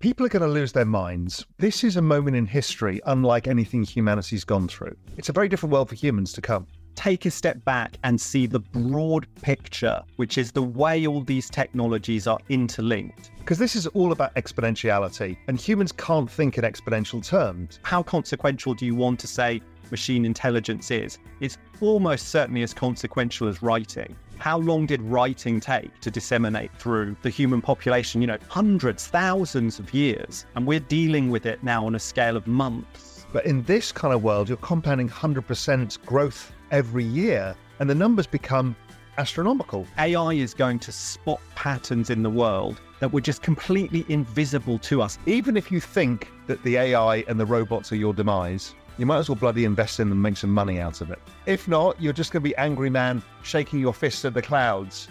People are going to lose their minds. This is a moment in history unlike anything humanity's gone through. It's a very different world for humans to come take a step back and see the broad picture, which is the way all these technologies are interlinked. Because this is all about exponentiality, and humans can't think in exponential terms. How consequential do you want to say machine intelligence is? It's almost certainly as consequential as writing. How long did writing take to disseminate through the human population? You know, hundreds, thousands of years. And we're dealing with it now on a scale of months. But in this kind of world, you're compounding 100% growth every year, and the numbers become astronomical. AI is going to spot patterns in the world that were just completely invisible to us. Even if you think that the AI and the robots are your demise, you might as well bloody invest in them and make some money out of it. If not, you're just going to be angry man shaking your fist at the clouds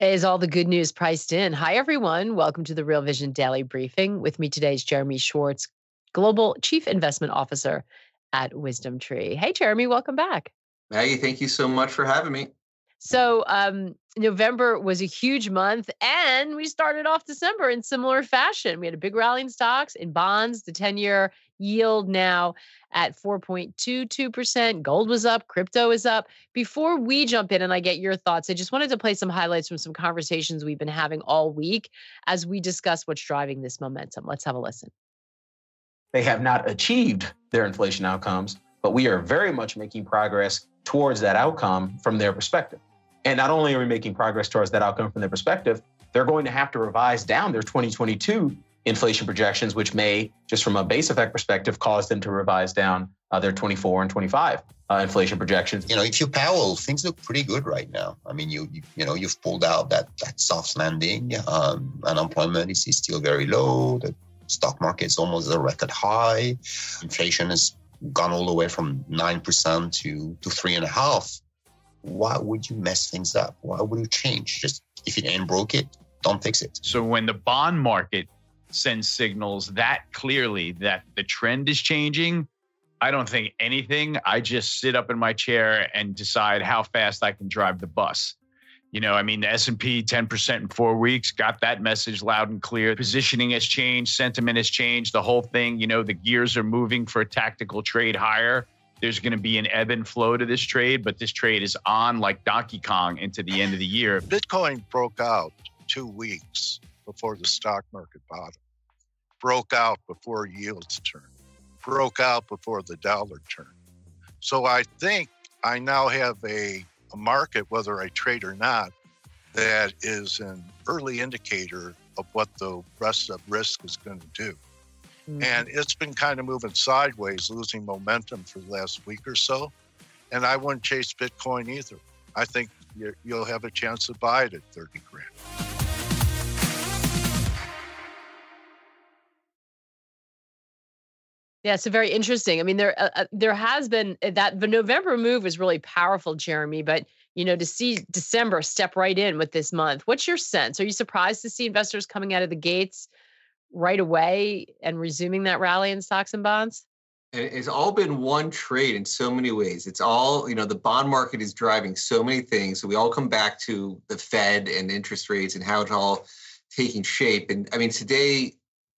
Is all the good news priced in? Hi, everyone. Welcome to the Real Vision Daily Briefing. With me today is Jeremy Schwartz, Global Chief Investment Officer at WisdomTree. Hey, Jeremy, welcome back. Maggie, thank you so much for having me. So, um, November was a huge month, and we started off December in similar fashion. We had a big rally in stocks, in bonds, the 10 year yield now at 4.22%. Gold was up, crypto is up. Before we jump in and I get your thoughts, I just wanted to play some highlights from some conversations we've been having all week as we discuss what's driving this momentum. Let's have a listen. They have not achieved their inflation outcomes, but we are very much making progress towards that outcome from their perspective. And not only are we making progress towards that outcome from their perspective, they're going to have to revise down their 2022 inflation projections, which may, just from a base effect perspective, cause them to revise down uh, their 24 and 25 uh, inflation projections. You know, if you Powell, things look pretty good right now. I mean, you you, you know you've pulled out that that soft landing. Um, unemployment is, is still very low. The stock market's almost at a record high. Inflation has gone all the way from nine percent to to three and a half. Why would you mess things up? Why would you change? Just if it ain't broke it, don't fix it. So when the bond market sends signals that clearly that the trend is changing. I don't think anything. I just sit up in my chair and decide how fast I can drive the bus. You know, I mean, the S&P 10% in 4 weeks got that message loud and clear. Positioning has changed, sentiment has changed, the whole thing, you know, the gears are moving for a tactical trade higher. There's going to be an ebb and flow to this trade, but this trade is on like Donkey Kong into the end of the year. Bitcoin broke out 2 weeks before the stock market bottom, broke out before yields turned, broke out before the dollar turned. So I think I now have a, a market, whether I trade or not, that is an early indicator of what the rest of risk is going to do. Mm-hmm. And it's been kind of moving sideways, losing momentum for the last week or so. And I wouldn't chase Bitcoin either. I think you'll have a chance to buy it at 30 grand. Yeah, so very interesting. I mean, there uh, uh, there has been uh, that the November move was really powerful, Jeremy. But you know, to see December step right in with this month, what's your sense? Are you surprised to see investors coming out of the gates right away and resuming that rally in stocks and bonds? it's all been one trade in so many ways. It's all you know. The bond market is driving so many things. So we all come back to the Fed and interest rates and how it's all taking shape. And I mean, today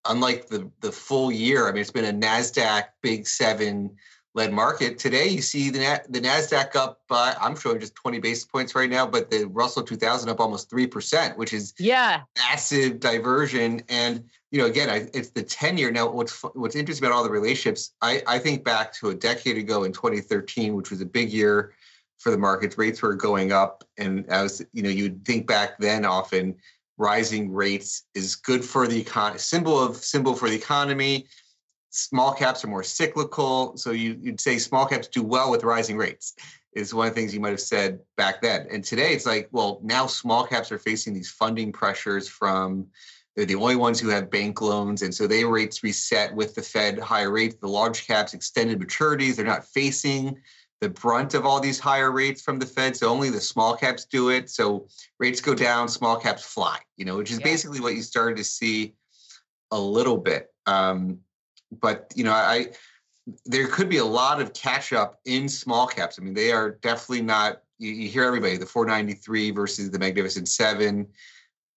unlike the the full year, I mean, it's been a Nasdaq Big Seven led market. Today, you see the the Nasdaq up by I'm showing just 20 basis points right now, but the Russell 2000 up almost three percent, which is yeah massive diversion. And you know, again, I, it's the 10 year. Now, what's what's interesting about all the relationships, I I think back to a decade ago in 2013, which was a big year for the markets. Rates were going up, and as you know, you would think back then often rising rates is good for the econ symbol of symbol for the economy small caps are more cyclical. So you, you'd say small caps do well with rising rates is one of the things you might have said back then. And today it's like, well, now small caps are facing these funding pressures from they're the only ones who have bank loans. And so they rates reset with the Fed higher rates. The large caps extended maturities. They're not facing the brunt of all these higher rates from the Fed. So only the small caps do it. So rates go down, small caps fly, you know, which is yeah. basically what you started to see a little bit. Um, but, you know, I, there could be a lot of catch up in small caps. I mean, they are definitely not, you, you hear everybody, the 493 versus the Magnificent Seven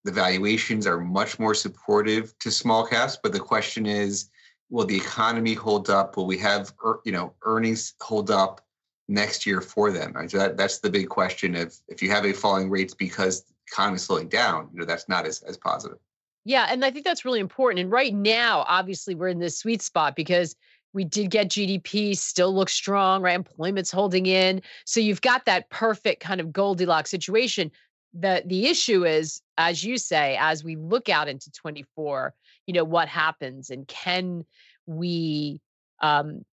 the valuations are much more supportive to small caps. But the question is, will the economy hold up? Will we have you know earnings hold up next year for them? Right? So that, that's the big question. of if you have a falling rates because the economy is slowing down, you know that's not as, as positive. Yeah, and I think that's really important. And right now, obviously, we're in this sweet spot because we did get GDP still looks strong, right? Employment's holding in. So you've got that perfect kind of Goldilocks situation the the issue is as you say as we look out into 24 you know what happens and can we um,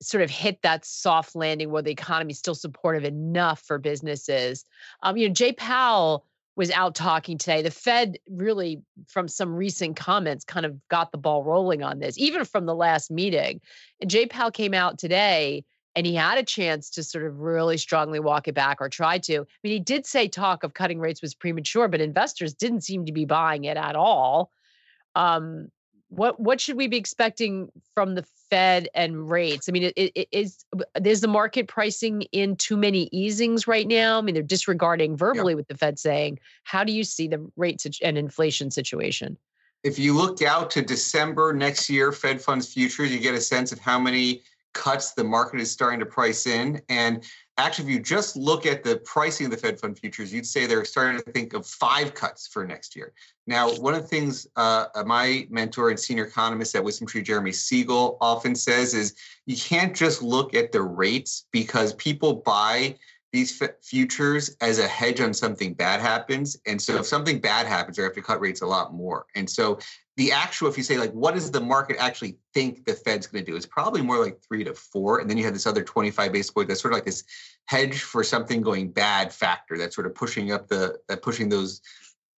sort of hit that soft landing where the economy is still supportive enough for businesses um, you know jay powell was out talking today the fed really from some recent comments kind of got the ball rolling on this even from the last meeting and jay powell came out today and he had a chance to sort of really strongly walk it back or try to. I mean, he did say talk of cutting rates was premature, but investors didn't seem to be buying it at all. Um, what what should we be expecting from the Fed and rates? I mean, it, it is is the market pricing in too many easings right now? I mean, they're disregarding verbally what the Fed saying. How do you see the rates and inflation situation? If you look out to December next year, Fed funds futures, you get a sense of how many cuts the market is starting to price in. And actually, if you just look at the pricing of the Fed fund futures, you'd say they're starting to think of five cuts for next year. Now, one of the things uh, my mentor and senior economist at WisdomTree, Jeremy Siegel, often says is you can't just look at the rates because people buy these f- futures as a hedge on something bad happens. And so if something bad happens, they have to cut rates a lot more. And so the actual, if you say like, what does the market actually think the Fed's going to do? It's probably more like three to four, and then you have this other 25 basis point that's sort of like this hedge for something going bad factor that's sort of pushing up the that pushing those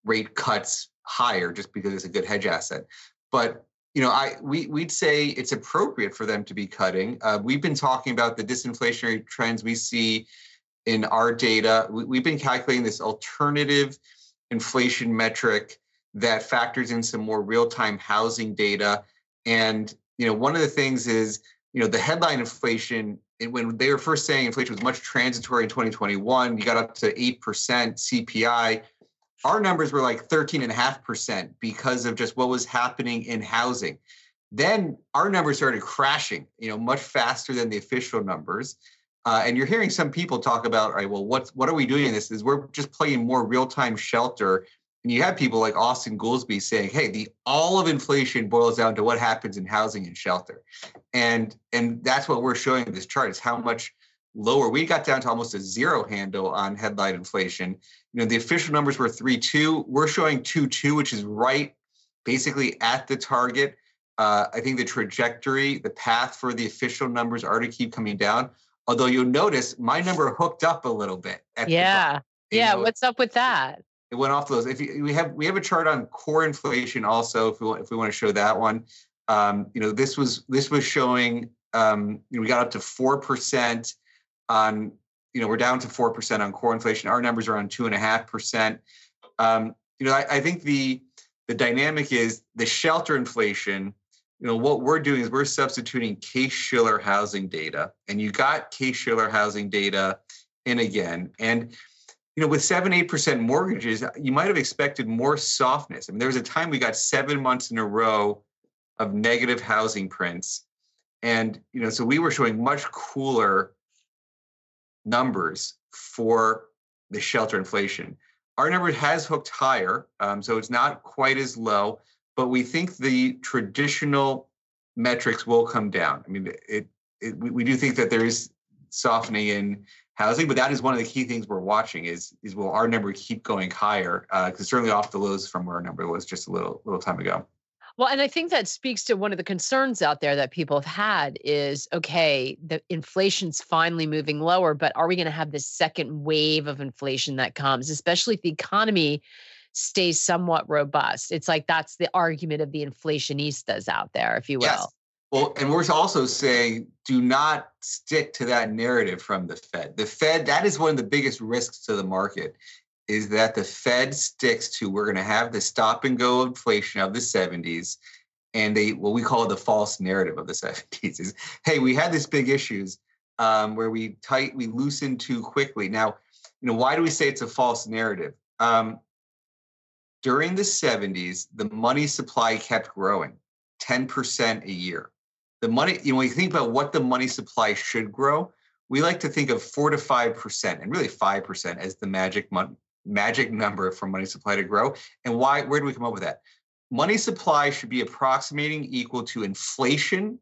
rate cuts higher just because it's a good hedge asset. But you know, I we we'd say it's appropriate for them to be cutting. Uh, we've been talking about the disinflationary trends we see in our data. We, we've been calculating this alternative inflation metric that factors in some more real-time housing data. And you know, one of the things is, you know, the headline inflation. When they were first saying inflation was much transitory in 2021, you got up to eight percent CPI. Our numbers were like 13 and a half percent because of just what was happening in housing. Then our numbers started crashing, you know, much faster than the official numbers. Uh, and you're hearing some people talk about, right, well, what's what are we doing in this? Is we're just playing more real-time shelter and you have people like Austin Goolsbee saying, "Hey, the all of inflation boils down to what happens in housing and shelter," and and that's what we're showing in this chart is how much lower we got down to almost a zero handle on headline inflation. You know, the official numbers were three two. We're showing two two, which is right, basically at the target. Uh, I think the trajectory, the path for the official numbers are to keep coming down. Although you'll notice my number hooked up a little bit. yeah. yeah. Know, what's up with that? it went off those. If you, we have we have a chart on core inflation also, if we want, if we want to show that one, um, you know, this was this was showing um, you know, we got up to four percent on you know we're down to four percent on core inflation. Our numbers are on two and a half percent. Um, you know, I, I think the the dynamic is the shelter inflation. You know, what we're doing is we're substituting Case-Shiller housing data, and you got Case-Shiller housing data in again, and you know, with seven, eight percent mortgages, you might have expected more softness. I mean, there was a time we got seven months in a row of negative housing prints. And, you know, so we were showing much cooler numbers for the shelter inflation. Our number has hooked higher, um, so it's not quite as low, but we think the traditional metrics will come down. I mean, it, it we, we do think that there is softening in housing. But that is one of the key things we're watching is is will our number keep going higher? Because uh, certainly off the lows from where our number was just a little little time ago. Well, and I think that speaks to one of the concerns out there that people have had is okay, the inflation's finally moving lower, but are we going to have this second wave of inflation that comes, especially if the economy stays somewhat robust? It's like that's the argument of the inflationistas out there, if you will. Yes. Well, and we're also saying do not stick to that narrative from the Fed. The Fed, that is one of the biggest risks to the market, is that the Fed sticks to we're going to have the stop and go inflation of the 70s. And they what we call the false narrative of the 70s is hey, we had these big issues um, where we tight we loosened too quickly. Now, you know, why do we say it's a false narrative? Um, during the 70s, the money supply kept growing 10% a year the money, you know, when you think about what the money supply should grow, we like to think of four to five percent, and really five percent as the magic mon- magic number for money supply to grow. And why? Where do we come up with that? Money supply should be approximating equal to inflation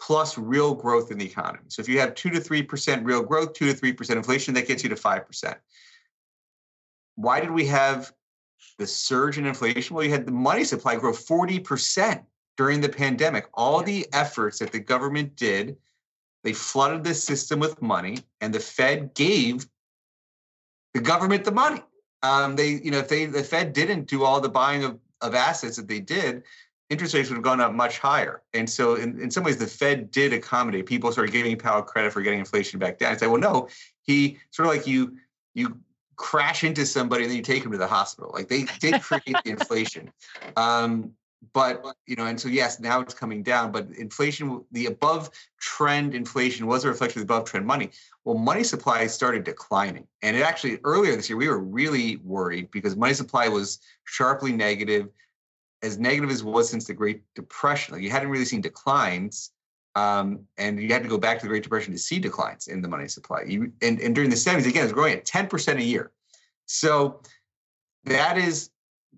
plus real growth in the economy. So if you have two to three percent real growth, two to three percent inflation, that gets you to five percent. Why did we have the surge in inflation? Well, you had the money supply grow forty percent during the pandemic. All the efforts that the government did, they flooded the system with money, and the Fed gave the government the money. Um, they, you know, if they the Fed didn't do all the buying of, of assets that they did, interest rates would have gone up much higher. And so, in, in some ways, the Fed did accommodate. People started giving Powell credit for getting inflation back down. I say, well, no, he sort of like you you crash into somebody and then you take them to the hospital. Like they did create the inflation. Um, but you know and so yes now it's coming down but inflation the above trend inflation was a reflection of the above trend money well money supply started declining and it actually earlier this year we were really worried because money supply was sharply negative as negative as it was since the great depression like you hadn't really seen declines um, and you had to go back to the great depression to see declines in the money supply you, and, and during the 70s again it was growing at 10% a year so that is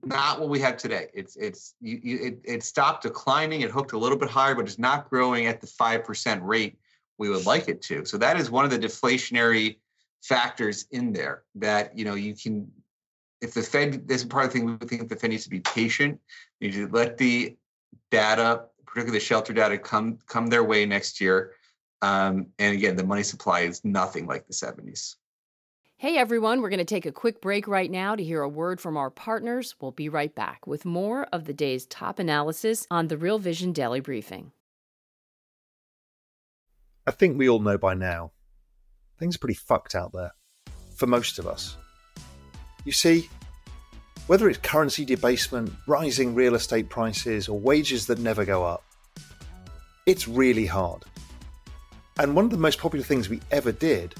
not what we have today. It's it's you, you, it, it stopped declining. It hooked a little bit higher, but it's not growing at the five percent rate we would like it to. So that is one of the deflationary factors in there that you know you can. If the Fed, this is part of the thing we think the Fed needs to be patient. You need to let the data, particularly the shelter data, come come their way next year. Um, and again, the money supply is nothing like the 70s. Hey everyone, we're going to take a quick break right now to hear a word from our partners. We'll be right back with more of the day's top analysis on the Real Vision Daily Briefing. I think we all know by now, things are pretty fucked out there, for most of us. You see, whether it's currency debasement, rising real estate prices, or wages that never go up, it's really hard. And one of the most popular things we ever did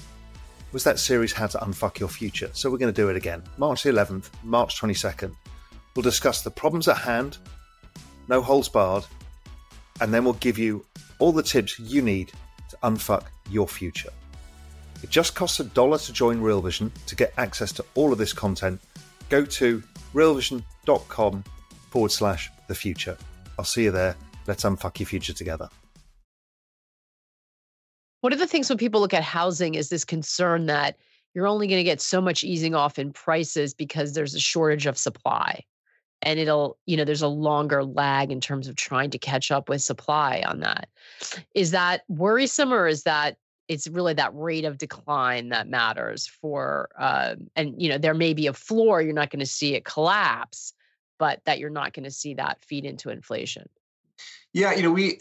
was that series How to Unfuck Your Future. So we're going to do it again. March 11th, March 22nd. We'll discuss the problems at hand, no holds barred, and then we'll give you all the tips you need to unfuck your future. It just costs a dollar to join Real Vision to get access to all of this content. Go to realvision.com forward slash the future. I'll see you there. Let's unfuck your future together. One of the things when people look at housing is this concern that you're only going to get so much easing off in prices because there's a shortage of supply. And it'll, you know, there's a longer lag in terms of trying to catch up with supply on that. Is that worrisome or is that it's really that rate of decline that matters for, uh, and, you know, there may be a floor, you're not going to see it collapse, but that you're not going to see that feed into inflation? Yeah, you know, we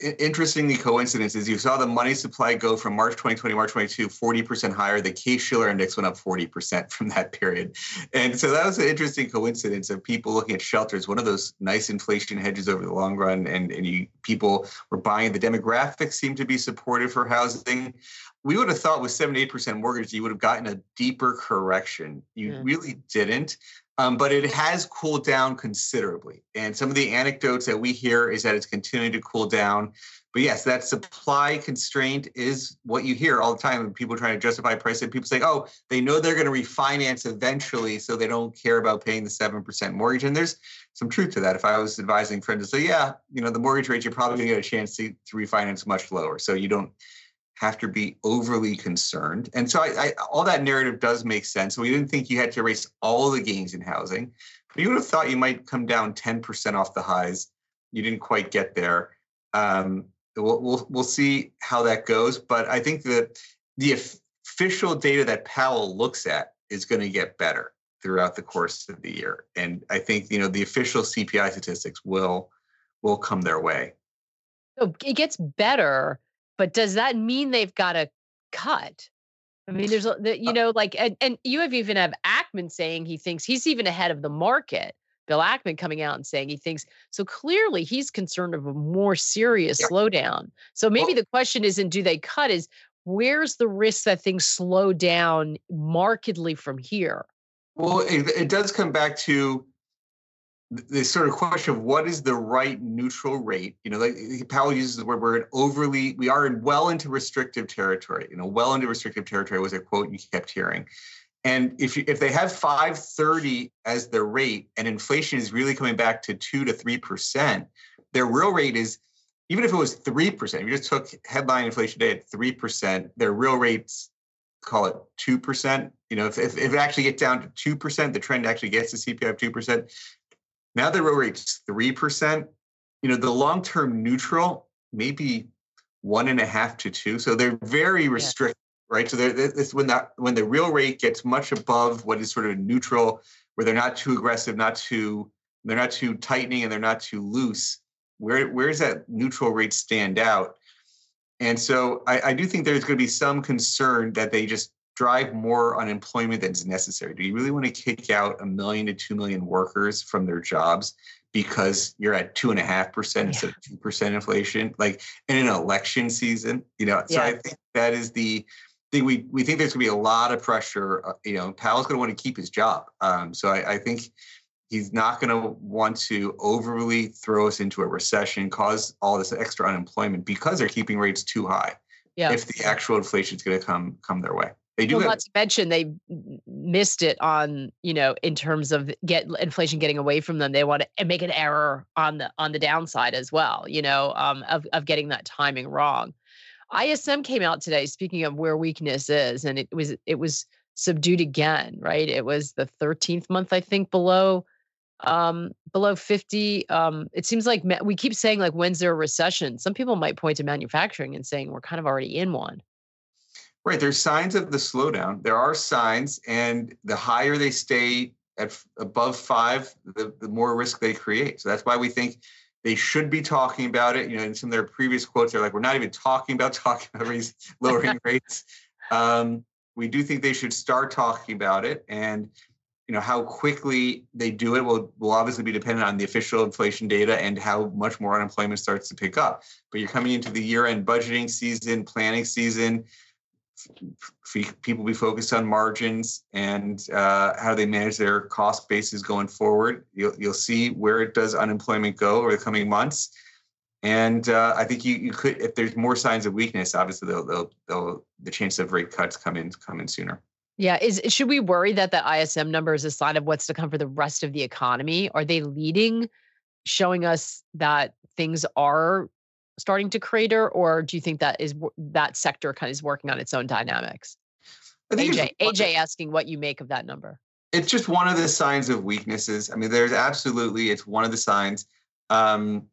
interestingly coincidences you saw the money supply go from march 2020 march 22 40% higher. The case-shiller index went up 40% from that period. And so that was an interesting coincidence of people looking at shelters one of those nice inflation hedges over the long run and, and you, people were buying. The demographics seemed to be supportive for housing. We would have thought with 78% mortgage you would have gotten a deeper correction. You yeah. really didn't um, but it has cooled down considerably. And some of the anecdotes that we hear is that it's continuing to cool down. But yes, that supply constraint is what you hear all the time people trying to justify price. And people say, oh, they know they're going to refinance eventually, so they don't care about paying the 7% mortgage. And there's some truth to that. If I was advising friends to say, yeah, you know, the mortgage rate, you're probably going to get a chance to, to refinance much lower. So you don't have to be overly concerned. And so I, I, all that narrative does make sense. We didn't think you had to erase all the gains in housing, You would have thought you might come down 10% off the highs. You didn't quite get there. Um, we'll, we'll, we'll see how that goes. But I think that the official data that Powell looks at is going to get better throughout the course of the year. And I think, you know, the official CPI statistics will will come their way. So it gets better, but does that mean they've got to cut? I mean, there's, you uh know, like, and, and you have even have Ackman saying he thinks he's even ahead of the market. Bill Ackman coming out and saying he thinks so clearly he's concerned of a more serious yeah. slowdown. So maybe well, the question isn't do they cut is where's the risk that things slow down markedly from here? Well, it, it does come back to the sort of question of what is the right neutral rate. You know, like Powell uses the word we're in overly, we are in well into restrictive territory. You know, well into restrictive territory was a quote you kept hearing. And if you, if they have 530 as their rate and inflation is really coming back to two to three percent, their real rate is even if it was three percent. If you just took headline inflation today at three percent, their real rates call it two percent. You know, if, if, if it actually gets down to two percent, the trend actually gets to CPI of two percent. Now the real rate's three percent. You know, the long term neutral maybe one and a half to two. So they're very restricted, yeah. right? So this when that when the real rate gets much above what is sort of neutral, where they're not too aggressive, not too they're not too tightening, and they're not too loose. Where where does that neutral rate stand out? And so I, I do think there's going to be some concern that they just drive more unemployment than is necessary? Do you really want to kick out a million to two million workers from their jobs because you're at two and a half percent instead of two percent inflation, like in an election season? You know, so yeah. I think that is the thing. We we think there's going to be a lot of pressure. Uh, you know, Powell's going to want to keep his job. Um, so I, I think he's not going to want to overly throw us into a recession, cause all this extra unemployment because they're keeping rates too high. Yeah. If the actual inflation is going to come come their way. They do. Well, have- not to mention they missed it on you know in terms of get inflation getting away from them. They want to make an error on the on the downside as well. You know, um, of of getting that timing wrong. ISM came out today. Speaking of where weakness is, and it was it was subdued again. Right, it was the 13th month I think below um below 50 um it seems like we keep saying like when's there a recession some people might point to manufacturing and saying we're kind of already in one Right. There's signs of the slowdown. There are signs, and the higher they stay at above five, the, the more risk they create. So that's why we think they should be talking about it. You know, in some of their previous quotes, they're like, "We're not even talking about talking about lowering rates." Um, we do think they should start talking about it, and you know how quickly they do it will will obviously be dependent on the official inflation data and how much more unemployment starts to pick up. But you're coming into the year-end budgeting season, planning season people be focused on margins and uh, how they manage their cost bases going forward. You'll, you'll see where it does unemployment go over the coming months. And uh, I think you, you could, if there's more signs of weakness, obviously they'll, they'll, they'll, the chance of rate cuts come in, come in sooner. Yeah, is should we worry that the ISM number is a sign of what's to come for the rest of the economy? Are they leading, showing us that things are starting to crater, or do you think that is that sector kind of is working on its own dynamics? AJ, AJ asking what you make of that number. It's just one of the signs of weaknesses. I mean, there's absolutely it's one of the signs. Um,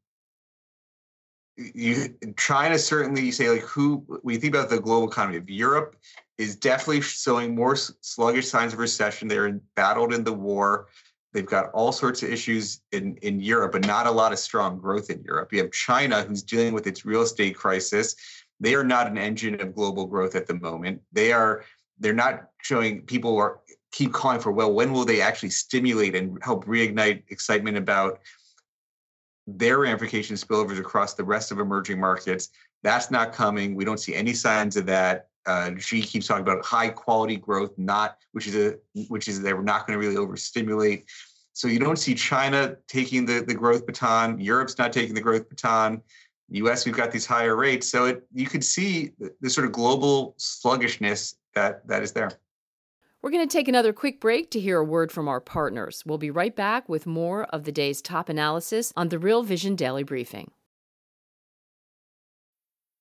you China certainly you say like who we think about the global economy of Europe is definitely showing more sluggish signs of recession. They're battled in the war. They've got all sorts of issues in, in Europe, but not a lot of strong growth in Europe. You have China, who's dealing with its real estate crisis. They are not an engine of global growth at the moment. They are they're not showing people are keep calling for well when will they actually stimulate and help reignite excitement about their ramifications spillovers across the rest of emerging markets that's not coming we don't see any signs of that uh, Xi keeps talking about high quality growth, not which is a which is they're not going to really overstimulate. So you don't see China taking the the growth baton. Europe's not taking the growth baton. U.S. we've got these higher rates, so it, you could see the, the sort of global sluggishness that that is there. We're going to take another quick break to hear a word from our partners. We'll be right back with more of the day's top analysis on the Real Vision Daily Briefing.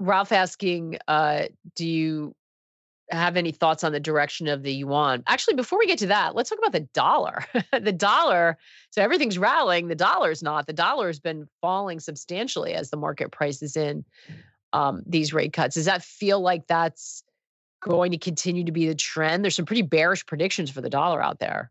Ralph asking, uh, do you have any thoughts on the direction of the yuan? Actually, before we get to that, let's talk about the dollar. the dollar, so everything's rallying, the dollar's not. The dollar has been falling substantially as the market prices in um, these rate cuts. Does that feel like that's going to continue to be the trend? There's some pretty bearish predictions for the dollar out there.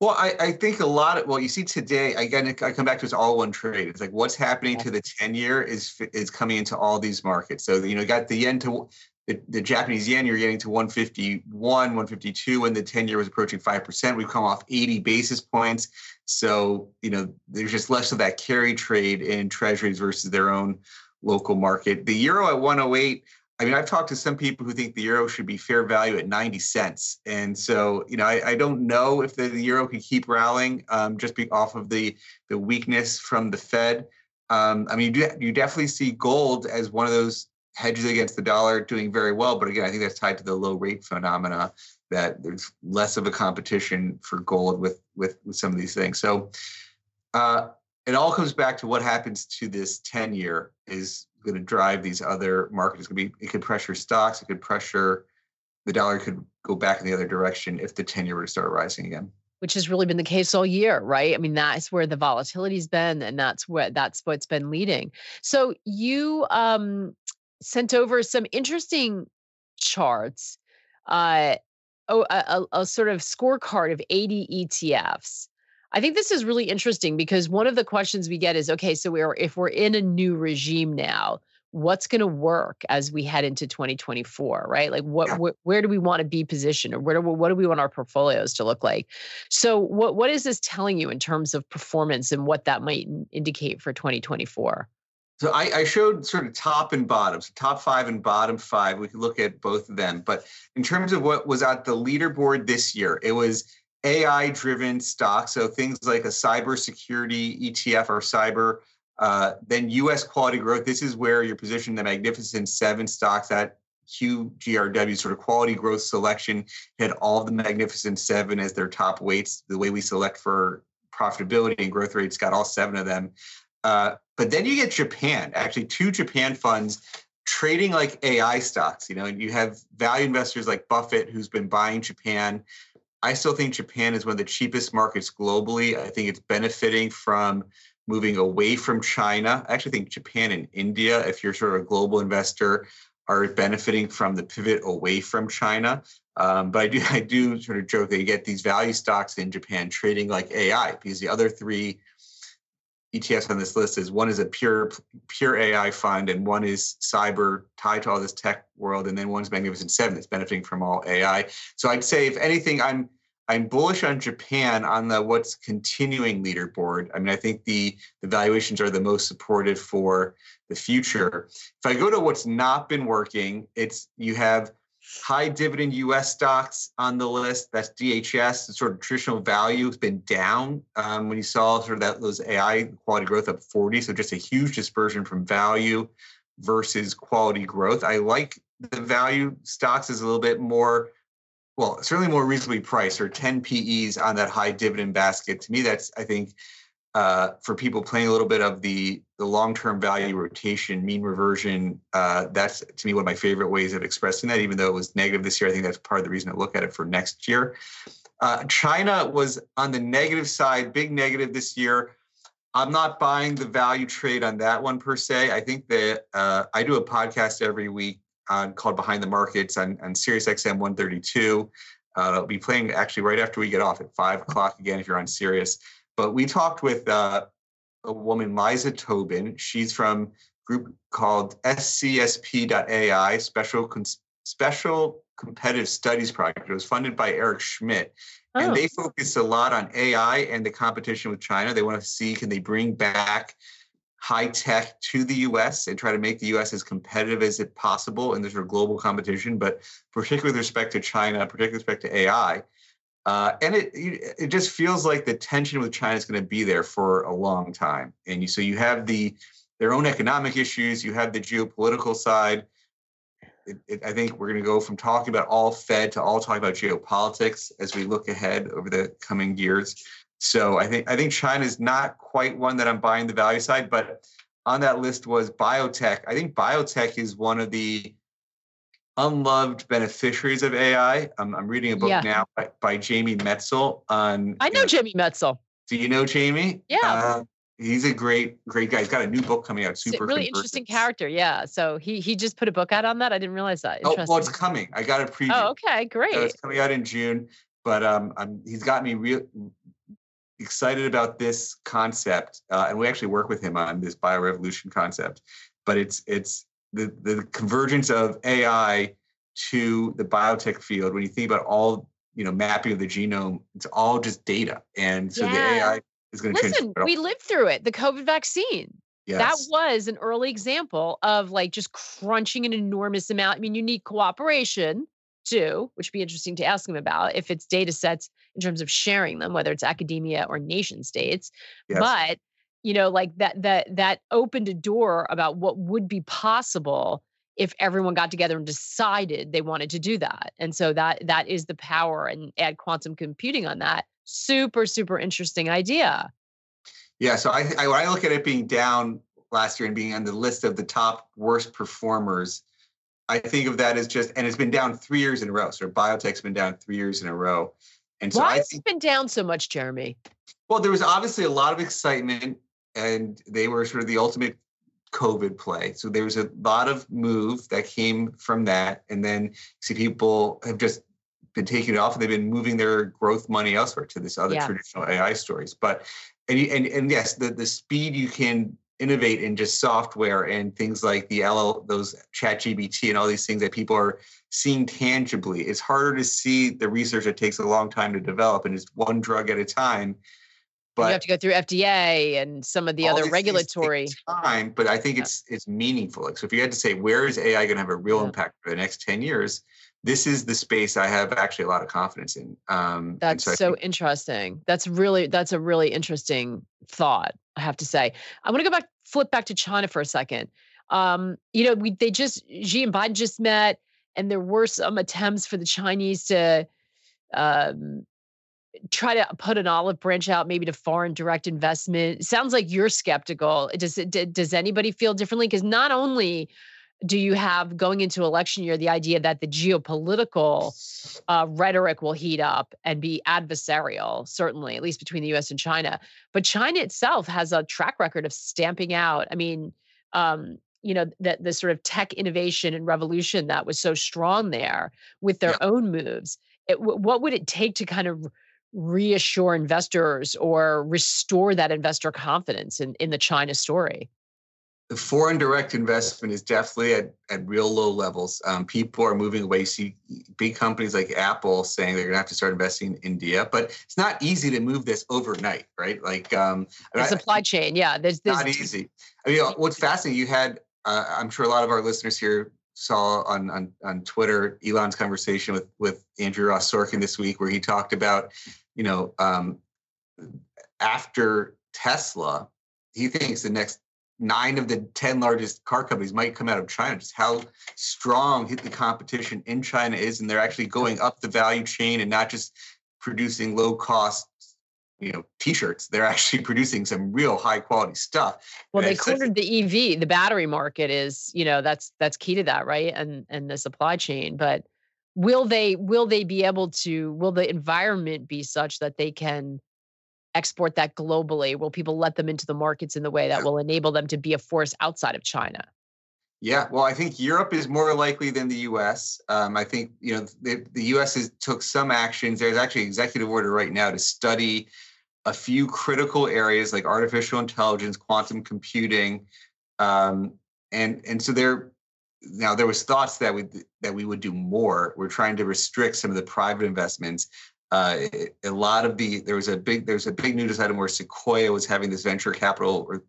Well, I, I think a lot of well, you see today again. I come back to it's all one trade. It's like what's happening to the ten year is is coming into all these markets. So you know, got the yen to the, the Japanese yen. You're getting to 151, 152, and the ten year was approaching five percent. We've come off 80 basis points. So you know, there's just less of that carry trade in treasuries versus their own local market. The euro at 108. I mean, I've talked to some people who think the euro should be fair value at 90 cents. And so, you know, I, I don't know if the, the, euro could keep rallying um, just be off of the, the weakness from the Fed. Um, I mean, you, do, you definitely see gold as one of those hedges against the dollar doing very well. But again, I think that's tied to the low rate phenomena that there's less of a competition for gold with, with, with some of these things. So uh, it all comes back to what happens to this 10 year is going to drive these other markets. Going to be it could pressure stocks. It could pressure the dollar. Could go back in the other direction if the ten year were to start rising again. Which has really been the case all year, right? I mean, that's where the volatility's been, and that's what that's what's been leading. So you um, sent over some interesting charts, uh, oh, a, a, a sort of scorecard of 80 ETFs. I think this is really interesting because one of the questions we get is okay, so we're if we're in a new regime now, what's going to work as we head into 2024, right? Like what, yeah. where do we want to be positioned or where do we, what do we want our portfolios to look like? So what what is this telling you in terms of performance and what that might indicate for 2024? So I, I, showed sort of top and bottom, so top five and bottom five. We could look at both of them. But in terms of what was at the leaderboard this year, it was AI driven stocks. So things like a cybersecurity ETF or cyber, uh, then US quality growth. This is where you're positioned the Magnificent Seven stocks that QGRW sort of quality growth selection had all the Magnificent Seven as their top weights. The way we select for profitability and growth rates got all seven of them. Uh, but then you get Japan, actually, two Japan funds trading like AI stocks. You know, and you have value investors like Buffett who's been buying Japan I still think Japan is one of the cheapest markets globally. I think it's benefiting from moving away from China. I actually think Japan and India, if you're sort of a global investor, are benefiting from the pivot away from China. Um, but I do, I do sort of joke that you get these value stocks in Japan trading like AI because the other three ETFs on this list is one is a pure pure AI fund and one is cyber tied to all this tech world, and then one's Magnificent Seven that's benefiting from all AI. So I'd say if anything, I'm I'm bullish on Japan on the what's continuing leaderboard. I mean, I think the the valuations are the most supportive for the future. If I go to what's not been working, it's you have high dividend US stocks on the list. That's DHS. The sort of traditional value has been down um, when you saw sort of that those AI quality growth up 40. So just a huge dispersion from value versus quality growth. I like the value stocks is a little bit more, well, certainly more reasonably priced or 10 PEs on that high dividend basket. To me, that's I think uh, for people playing a little bit of the the long term value rotation, mean reversion. Uh, that's to me one of my favorite ways of expressing that. Even though it was negative this year, I think that's part of the reason to look at it for next year. Uh, China was on the negative side, big negative this year. I'm not buying the value trade on that one per se. I think that uh, I do a podcast every week on, called Behind the Markets on, on Sirius XM 132. Uh, I'll be playing actually right after we get off at five o'clock again if you're on Sirius. But we talked with uh, a woman, Liza Tobin. She's from a group called SCSP.ai, Special Special Competitive Studies Project. It was funded by Eric Schmidt. Oh. And they oh. focus a lot on AI and the competition with China. They want to see can they bring back high tech to the US and try to make the US as competitive as it possible in this sort of global competition, but particularly with respect to China, particularly with respect to AI. Uh, and it it just feels like the tension with China is going to be there for a long time. And you, so you have the their own economic issues, you have the geopolitical side. It, it, I think we're going to go from talking about all Fed to all talking about geopolitics as we look ahead over the coming years. So I think I think China is not quite one that I'm buying the value side, but on that list was biotech. I think biotech is one of the unloved beneficiaries of AI. I'm, I'm reading a book yeah. now by, by, Jamie Metzl on. I know, Jamie Metzl. Do you know Jamie? Yeah. Uh, he's a great, great guy. He's got a new book coming out. Super really interesting character. Yeah. So he he just put a book out on that. I didn't realize that. Oh, well, it's coming. I got a preview. Oh, okay, great. So it's coming out in June. But um, I'm, he's got me real excited about this concept, uh, and we actually work with him on this biorevolution concept. But it's it's the the convergence of AI to the biotech field. When you think about all you know mapping of the genome, it's all just data, and so yeah. the AI is going to change. listen. We lived through it. The COVID vaccine. Yes. That was an early example of like just crunching an enormous amount. I mean, you need cooperation too, which would be interesting to ask him about if it's data sets in terms of sharing them, whether it's academia or nation states. Yes. But you know, like that that that opened a door about what would be possible if everyone got together and decided they wanted to do that. And so that that is the power and add quantum computing on that. Super, super interesting idea. Yeah. So I, I I look at it being down last year and being on the list of the top worst performers, I think of that as just, and it's been down three years in a row. So biotech's been down three years in a row. And so why I has think, it been down so much, Jeremy? Well, there was obviously a lot of excitement, and they were sort of the ultimate COVID play. So there was a lot of move that came from that, and then see people have just been taking it off, and they've been moving their growth money elsewhere to this other yeah. traditional AI stories. But and and and yes, the the speed you can innovate in just software and things like the LL, those ChatGPT and all these things that people are seeing tangibly. It's harder to see the research that takes a long time to develop and it's one drug at a time. But you have to go through FDA and some of the other regulatory time, but I think yeah. it's it's meaningful. Like, so if you had to say where is AI going to have a real yeah. impact for the next 10 years, this is the space I have actually a lot of confidence in. Um, that's so, so think- interesting. That's really that's a really interesting thought. I have to say. I want to go back, flip back to China for a second. Um, you know, we they just Xi and Biden just met, and there were some attempts for the Chinese to um, try to put an olive branch out, maybe to foreign direct investment. It sounds like you're skeptical. Does it? Does anybody feel differently? Because not only do you have going into election year the idea that the geopolitical uh, rhetoric will heat up and be adversarial certainly at least between the us and china but china itself has a track record of stamping out i mean um, you know that the sort of tech innovation and revolution that was so strong there with their yeah. own moves it, what would it take to kind of reassure investors or restore that investor confidence in, in the china story the foreign direct investment is definitely at, at real low levels. Um, people are moving away. You see big companies like Apple saying they're going to have to start investing in India, but it's not easy to move this overnight, right? Like um, the supply I, chain, yeah, there's, there's not easy. I mean, what's fascinating, you had, uh, I'm sure a lot of our listeners here saw on, on on Twitter Elon's conversation with with Andrew Ross Sorkin this week, where he talked about, you know, um, after Tesla, he thinks the next nine of the 10 largest car companies might come out of China. Just how strong the competition in China is. And they're actually going up the value chain and not just producing low cost you know t-shirts they're actually producing some real high quality stuff well and they cornered the ev the battery market is you know that's that's key to that right and and the supply chain but will they will they be able to will the environment be such that they can export that globally? Will people let them into the markets in the way that will enable them to be a force outside of China? Yeah, well, I think Europe is more likely than the U.S. Um, I think you know the, the U.S. has took some actions. There's actually executive order right now to study a few critical areas like artificial intelligence, quantum computing, um, and and so there. Now there was thoughts that we that we would do more. We're trying to restrict some of the private investments, uh, a lot of the there was a big there was a big news item where Sequoia was having this venture capital or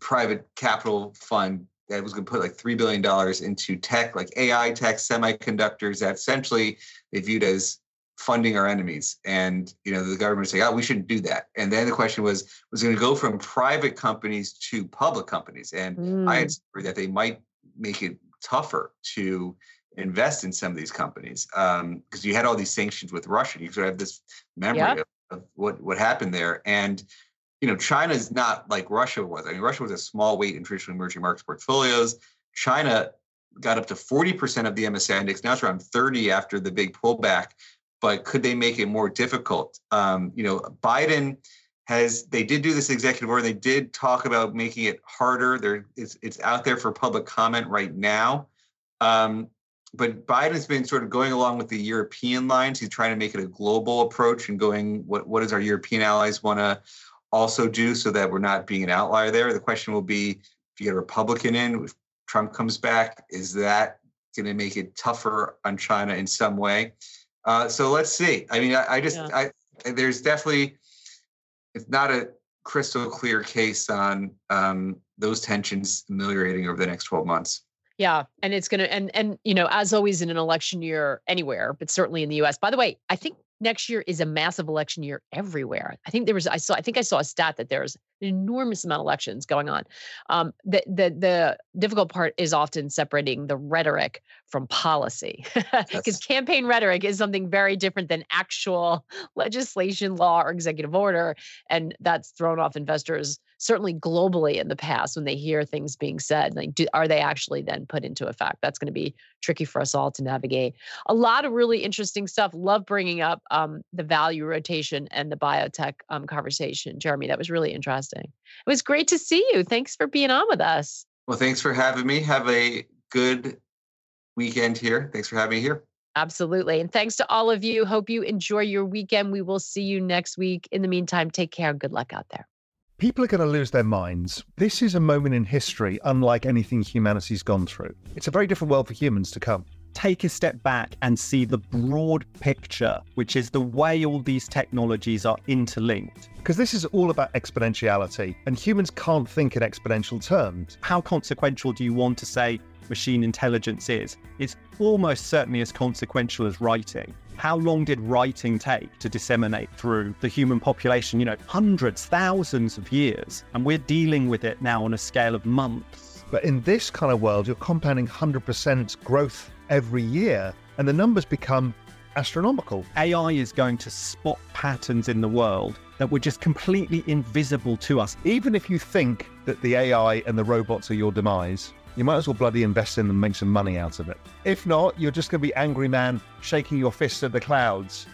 private capital fund that was going to put like $3 billion into tech, like AI tech, semiconductors that essentially they viewed as funding our enemies. And, you know, the government was saying, oh, we shouldn't do that. And then the question was, was going to go from private companies to public companies. And mm. I had mm. that they might make it tougher to invest in some of these companies because um, you had all these sanctions with Russia. You sort of have this memory yeah. of, of what, what happened there. And you know, China is not like Russia was. I mean, Russia was a small weight in traditional emerging markets portfolios. China got up to 40% of the MSCI index. Now it's around 30 after the big pullback. But could they make it more difficult? Um, you know, Biden has they did do this executive order. They did talk about making it harder. There, it's it's out there for public comment right now. Um, but Biden's been sort of going along with the European lines. He's trying to make it a global approach and going what what does our European allies want to also do so that we're not being an outlier there. The question will be if you get a Republican in, if Trump comes back, is that going to make it tougher on China in some way? Uh, so let's see. I mean, I, I just, yeah. I, there's definitely, it's not a crystal clear case on um, those tensions ameliorating over the next 12 months. Yeah, and it's going to and and you know, as always in an election year anywhere, but certainly in the US. By the way, I think next year is a massive election year everywhere. I think there was I saw I think I saw a stat that there's an enormous amount of elections going on. Um, the the the difficult part is often separating the rhetoric from policy, because campaign rhetoric is something very different than actual legislation, law, or executive order, and that's thrown off investors certainly globally in the past when they hear things being said like do, are they actually then put into effect that's going to be tricky for us all to navigate a lot of really interesting stuff love bringing up um, the value rotation and the biotech um, conversation jeremy that was really interesting it was great to see you thanks for being on with us well thanks for having me have a good weekend here thanks for having me here Absolutely. And thanks to all of you. Hope you enjoy your weekend. We will see you next week. In the meantime, take care. Good luck out there. People are going to lose their minds. This is a moment in history unlike anything humanity's gone through. It's a very different world for humans to come. Take a step back and see the broad picture, which is the way all these technologies are interlinked. Because this is all about exponentiality, and humans can't think in exponential terms. How consequential do you want to say machine intelligence is? It's almost certainly as consequential as writing how long did writing take to disseminate through the human population? You know, hundreds, thousands of years. And we're dealing with it now on a scale of months. But in this kind of world, you're compounding 100% growth every year, and the numbers become astronomical. AI is going to spot patterns in the world that were just completely invisible to us. Even if you think that the AI and the robots are your demise, you might as well bloody invest in them and make some money out of it. If not, you're just going to be angry man shaking your fist at the clouds.